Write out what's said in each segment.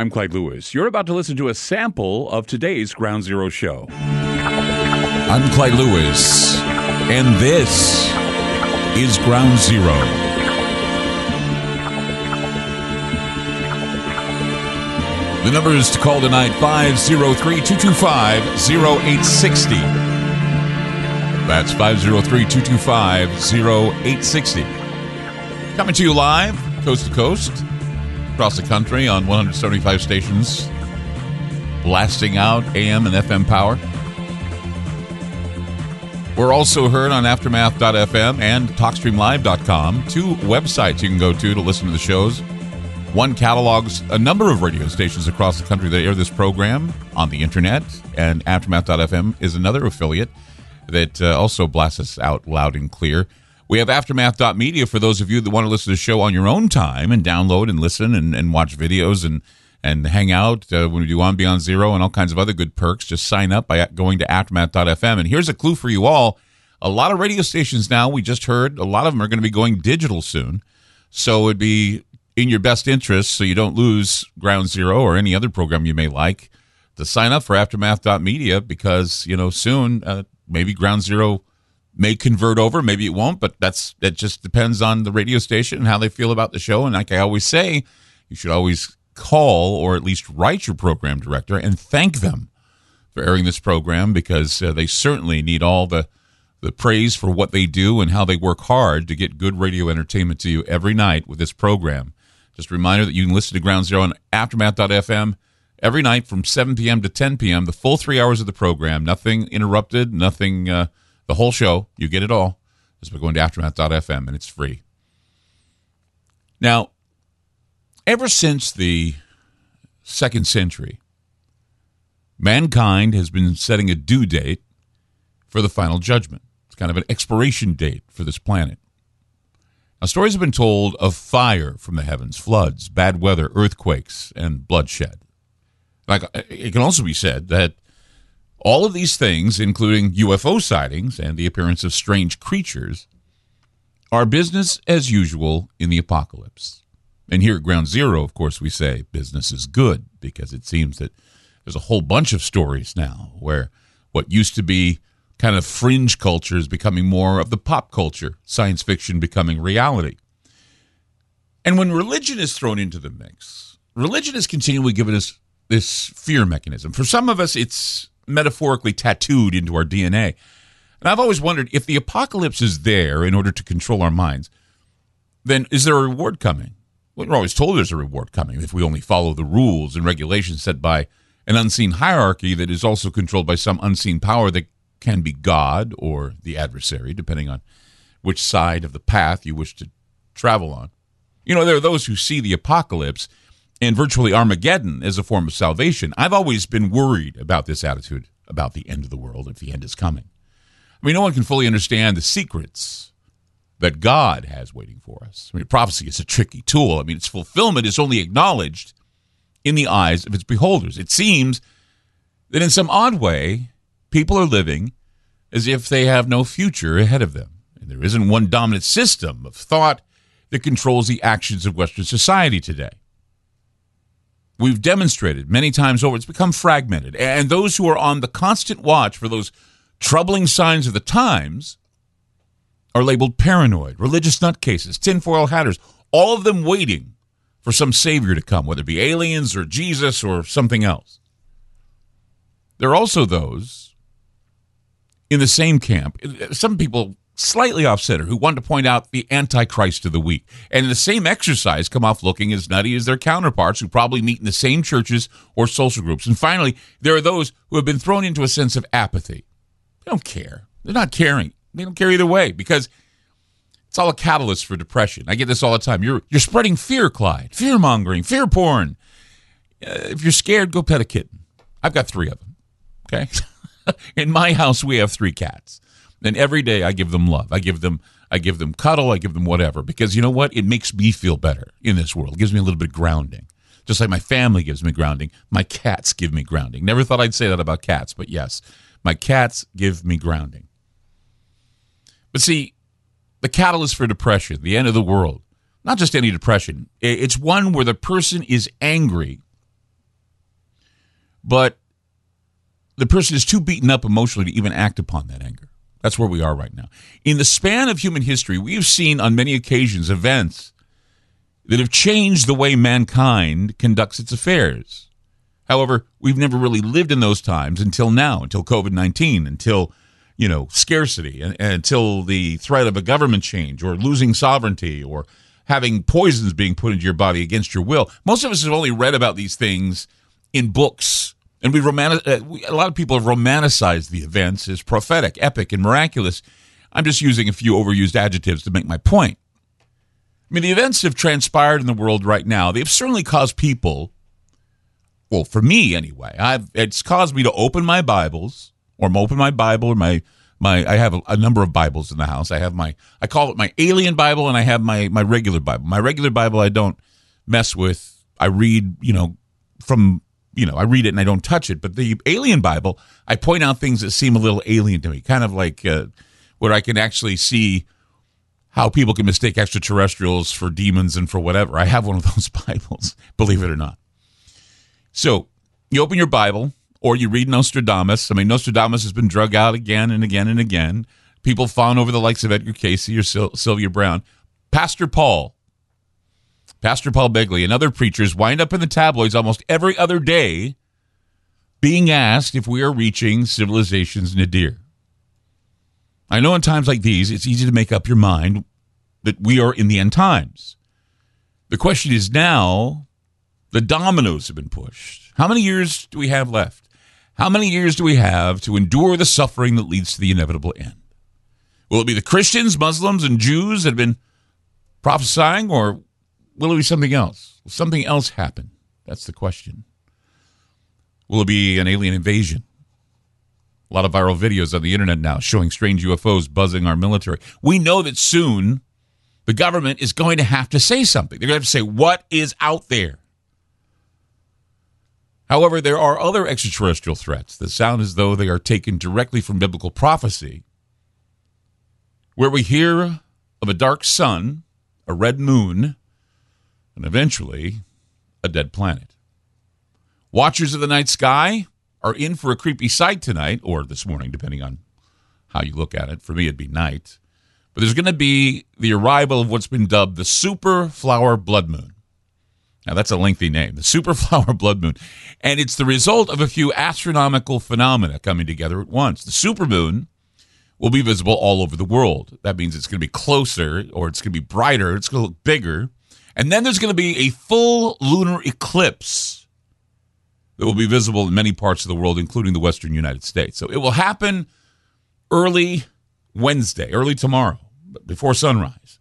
I'm Clyde Lewis. You're about to listen to a sample of today's Ground Zero show. I'm Clyde Lewis, and this is Ground Zero. The number is to call tonight 503 225 0860. That's 503 225 0860. Coming to you live, coast to coast, across the country on 175 stations, blasting out AM and FM power. We're also heard on Aftermath.fm and TalkStreamLive.com, two websites you can go to to listen to the shows. One catalogs a number of radio stations across the country that air this program on the internet, and Aftermath.fm is another affiliate that uh, also blasts us out loud and clear. We have Aftermath.media for those of you that want to listen to the show on your own time and download and listen and, and watch videos and, and hang out uh, when we do On Beyond Zero and all kinds of other good perks. Just sign up by going to Aftermath.fm. And here's a clue for you all a lot of radio stations now, we just heard, a lot of them are going to be going digital soon. So it'd be in your best interest so you don't lose Ground Zero or any other program you may like to sign up for aftermath.media because, you know, soon uh, maybe Ground Zero may convert over, maybe it won't, but that's that just depends on the radio station and how they feel about the show and like I always say, you should always call or at least write your program director and thank them for airing this program because uh, they certainly need all the the praise for what they do and how they work hard to get good radio entertainment to you every night with this program. Just a reminder that you can listen to Ground Zero on Aftermath.fm every night from 7 p.m. to 10 p.m., the full three hours of the program. Nothing interrupted, nothing, uh, the whole show. You get it all just by going to Aftermath.fm, and it's free. Now, ever since the second century, mankind has been setting a due date for the final judgment. It's kind of an expiration date for this planet. Now, stories have been told of fire from the heavens, floods, bad weather, earthquakes, and bloodshed. Like it can also be said that all of these things, including UFO sightings and the appearance of strange creatures, are business as usual in the apocalypse. And here at Ground Zero, of course, we say business is good because it seems that there's a whole bunch of stories now where what used to be kind of fringe culture is becoming more of the pop culture, science fiction becoming reality. And when religion is thrown into the mix, religion has continually given us this fear mechanism. For some of us, it's metaphorically tattooed into our DNA. And I've always wondered if the apocalypse is there in order to control our minds, then is there a reward coming? Well, We're always told there's a reward coming if we only follow the rules and regulations set by an unseen hierarchy that is also controlled by some unseen power that can be God or the adversary, depending on which side of the path you wish to travel on. You know, there are those who see the apocalypse and virtually Armageddon as a form of salvation. I've always been worried about this attitude about the end of the world if the end is coming. I mean, no one can fully understand the secrets that God has waiting for us. I mean, prophecy is a tricky tool. I mean, its fulfillment is only acknowledged in the eyes of its beholders. It seems that in some odd way, people are living as if they have no future ahead of them. And there isn't one dominant system of thought that controls the actions of Western society today. We've demonstrated many times over, it's become fragmented. And those who are on the constant watch for those troubling signs of the times are labeled paranoid, religious nutcases, tinfoil hatters, all of them waiting for some savior to come, whether it be aliens or Jesus or something else. There are also those in the same camp. Some people slightly off center who want to point out the antichrist of the week. And in the same exercise come off looking as nutty as their counterparts who probably meet in the same churches or social groups. And finally there are those who have been thrown into a sense of apathy. They don't care. They're not caring. They don't care either way because it's all a catalyst for depression. I get this all the time. You're you're spreading fear clyde. Fear mongering fear porn. Uh, if you're scared go pet a kitten. I've got three of them. Okay? In my house we have three cats and every day I give them love. I give them I give them cuddle, I give them whatever because you know what? It makes me feel better in this world. It gives me a little bit of grounding. Just like my family gives me grounding, my cats give me grounding. Never thought I'd say that about cats, but yes, my cats give me grounding. But see, the catalyst for depression, the end of the world, not just any depression, it's one where the person is angry but the person is too beaten up emotionally to even act upon that anger. That's where we are right now. In the span of human history, we've seen on many occasions events that have changed the way mankind conducts its affairs. However, we've never really lived in those times until now, until COVID 19, until, you know, scarcity, and, and until the threat of a government change or losing sovereignty or having poisons being put into your body against your will. Most of us have only read about these things in books. And we romantic, uh, a lot of people have romanticized the events as prophetic, epic, and miraculous. I'm just using a few overused adjectives to make my point. I mean, the events have transpired in the world right now. They've certainly caused people, well, for me anyway, I've, it's caused me to open my Bibles or open my Bible or my my I have a, a, number of Bibles in the house. I have my I call it my alien Bible and I have my my regular Bible. My regular Bible I don't mess with. I read, you know, from you know, I read it and I don't touch it. But the alien Bible, I point out things that seem a little alien to me, kind of like uh, where I can actually see how people can mistake extraterrestrials for demons and for whatever. I have one of those Bibles, believe it or not. So you open your Bible or you read Nostradamus. I mean, Nostradamus has been drug out again and again and again. People fawn over the likes of Edgar Cayce or Sil- Sylvia Browne. Pastor Paul, Pastor Paul Begley, and other preachers wind up in the tabloids almost every other day being asked if we are reaching civilization's nadir. I know in times like these, it's easy to make up your mind that we are in the end times. The question is now, the dominoes have been pushed. How many years do we have left? How many years do we have to endure the suffering that leads to the inevitable end? Will it be the Christians, Muslims, and Jews that have been prophesying, or will it be something else? Will something else happen? That's the question. Will it be an alien invasion? A lot of viral videos on the internet now showing strange UFOs buzzing our military. We know that soon the government is going to have to say something. They're going to have to say what is out there. However, there are other extraterrestrial threats that sound as though they are taken directly from biblical prophecy, where we hear of a dark sun, a red moon, and eventually a dead planet. Watchers of the night sky are in for a creepy sight tonight, or this morning, depending on how you look at it. For me, it'd be night. But there's going to be the arrival of what's been dubbed the super flower blood moon. Now, that's a lengthy name, the superflower blood moon. And it's the result of a few astronomical phenomena coming together at once. The supermoon will be visible all over the world. That means it's going to be closer or it's going to be brighter, it's going to look bigger. And then there's going to be a full lunar eclipse that will be visible in many parts of the world, including the western United States. So it will happen early Wednesday, early tomorrow, before sunrise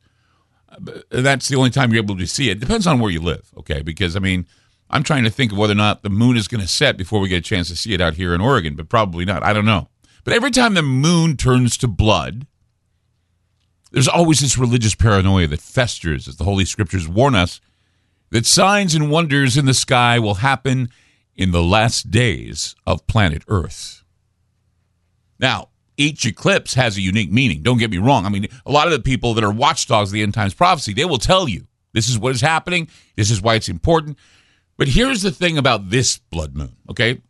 that's the only time you're able to see it. it. Depends on where you live, okay? Because I mean, I'm trying to think of whether or not the moon is going to set before we get a chance to see it out here in Oregon, but probably not. I don't know. But every time the moon turns to blood, there's always this religious paranoia that festers, as the Holy Scriptures warn us, that signs and wonders in the sky will happen in the last days of planet Earth. Now, each eclipse has a unique meaning. Don't get me wrong. I mean, a lot of the people that are watchdogs of the end times prophecy, they will tell you this is what is happening. This is why it's important. But here's the thing about this blood moon, okay?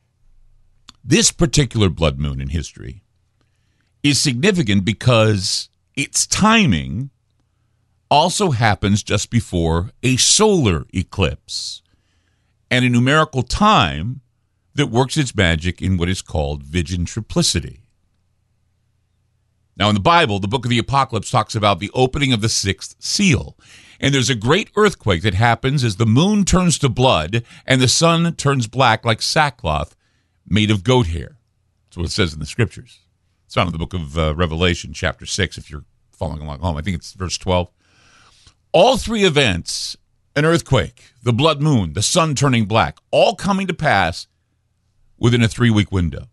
This particular blood moon in history is significant because its timing also happens just before a solar eclipse and a numerical time that works its magic in what is called Vigen triplicity. Now, in the Bible, the book of the Apocalypse talks about the opening of the sixth seal. And there's a great earthquake that happens as the moon turns to blood and the sun turns black like sackcloth made of goat hair. That's what it says in the scriptures. It's found in the book of uh, Revelation, chapter 6, if you're following along home. I think it's verse 12. All three events an earthquake, the blood moon, the sun turning black all coming to pass within a three week window.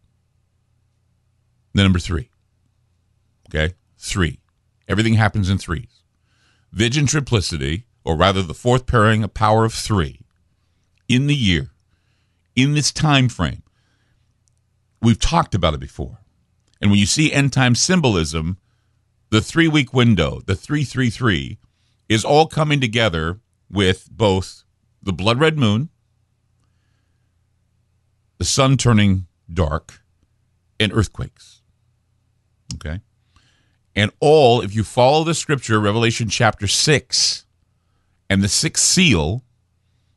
The number three. Okay? Three. Everything happens in threes. Vigen triplicity, or rather the fourth pairing, a power of three, in the year, in this time frame. We've talked about it before. And when you see end time symbolism, the three week window, the 333, is all coming together with both the blood red moon the sun turning dark, and earthquakes. Okay? And all, if you follow the scripture, Revelation chapter 6, and the sixth seal,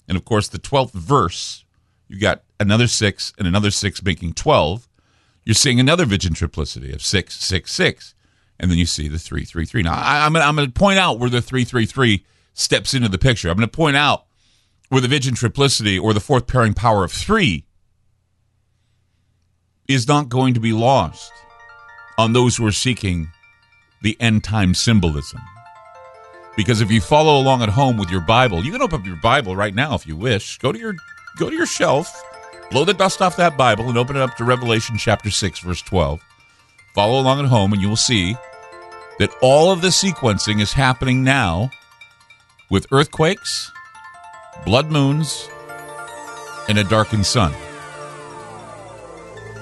and of course the 12th verse, you got another six and another six making 12. You're seeing another vision triplicity of six, six, six. And then you see the 333. Now, I, am I'm going to point out where the 333 steps into the picture. I'm going to point out where the vision triplicity or the fourth pairing power of three is not going to be lost on those who are seeking the end time symbolism. Because if you follow along at home with your Bible, you can open up your Bible right now if you wish. Go to your go to your shelf, blow the dust off that Bible, and open it up to Revelation chapter 6, verse 12. Follow along at home, and you will see that all of the sequencing is happening now with earthquakes, blood moons, and a darkened sun.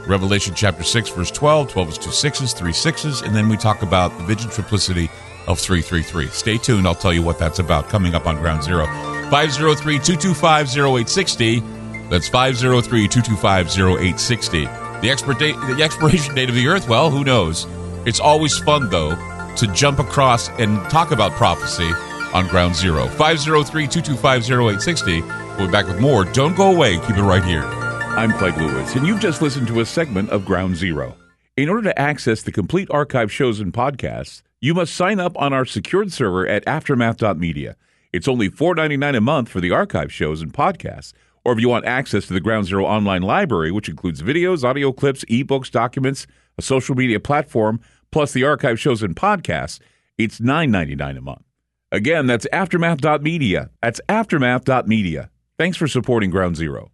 Revelation chapter 6, verse 12. 12 is two sixes, three sixes, and then we talk about the vision triplicity of 333. Stay tuned. I'll tell you what that's about coming up on Ground Zero. 503 225 0860. That's 503 225 0860. The, expert date, the expiration date of the earth, well, who knows? It's always fun, though, to jump across and talk about prophecy on Ground Zero. 503 225 0860. We'll be back with more. Don't go away. Keep it right here. I'm Clyde Lewis, and you've just listened to a segment of Ground Zero. In order to access the complete archive shows and podcasts, you must sign up on our secured server at aftermath.media. It's only $4.99 a month for the archive shows and podcasts. Or if you want access to the Ground Zero online library, which includes videos, audio clips, ebooks, documents, a social media platform, plus the archive shows and podcasts, it's $9.99 a month. Again, that's aftermath.media. That's aftermath.media. Thanks for supporting Ground Zero.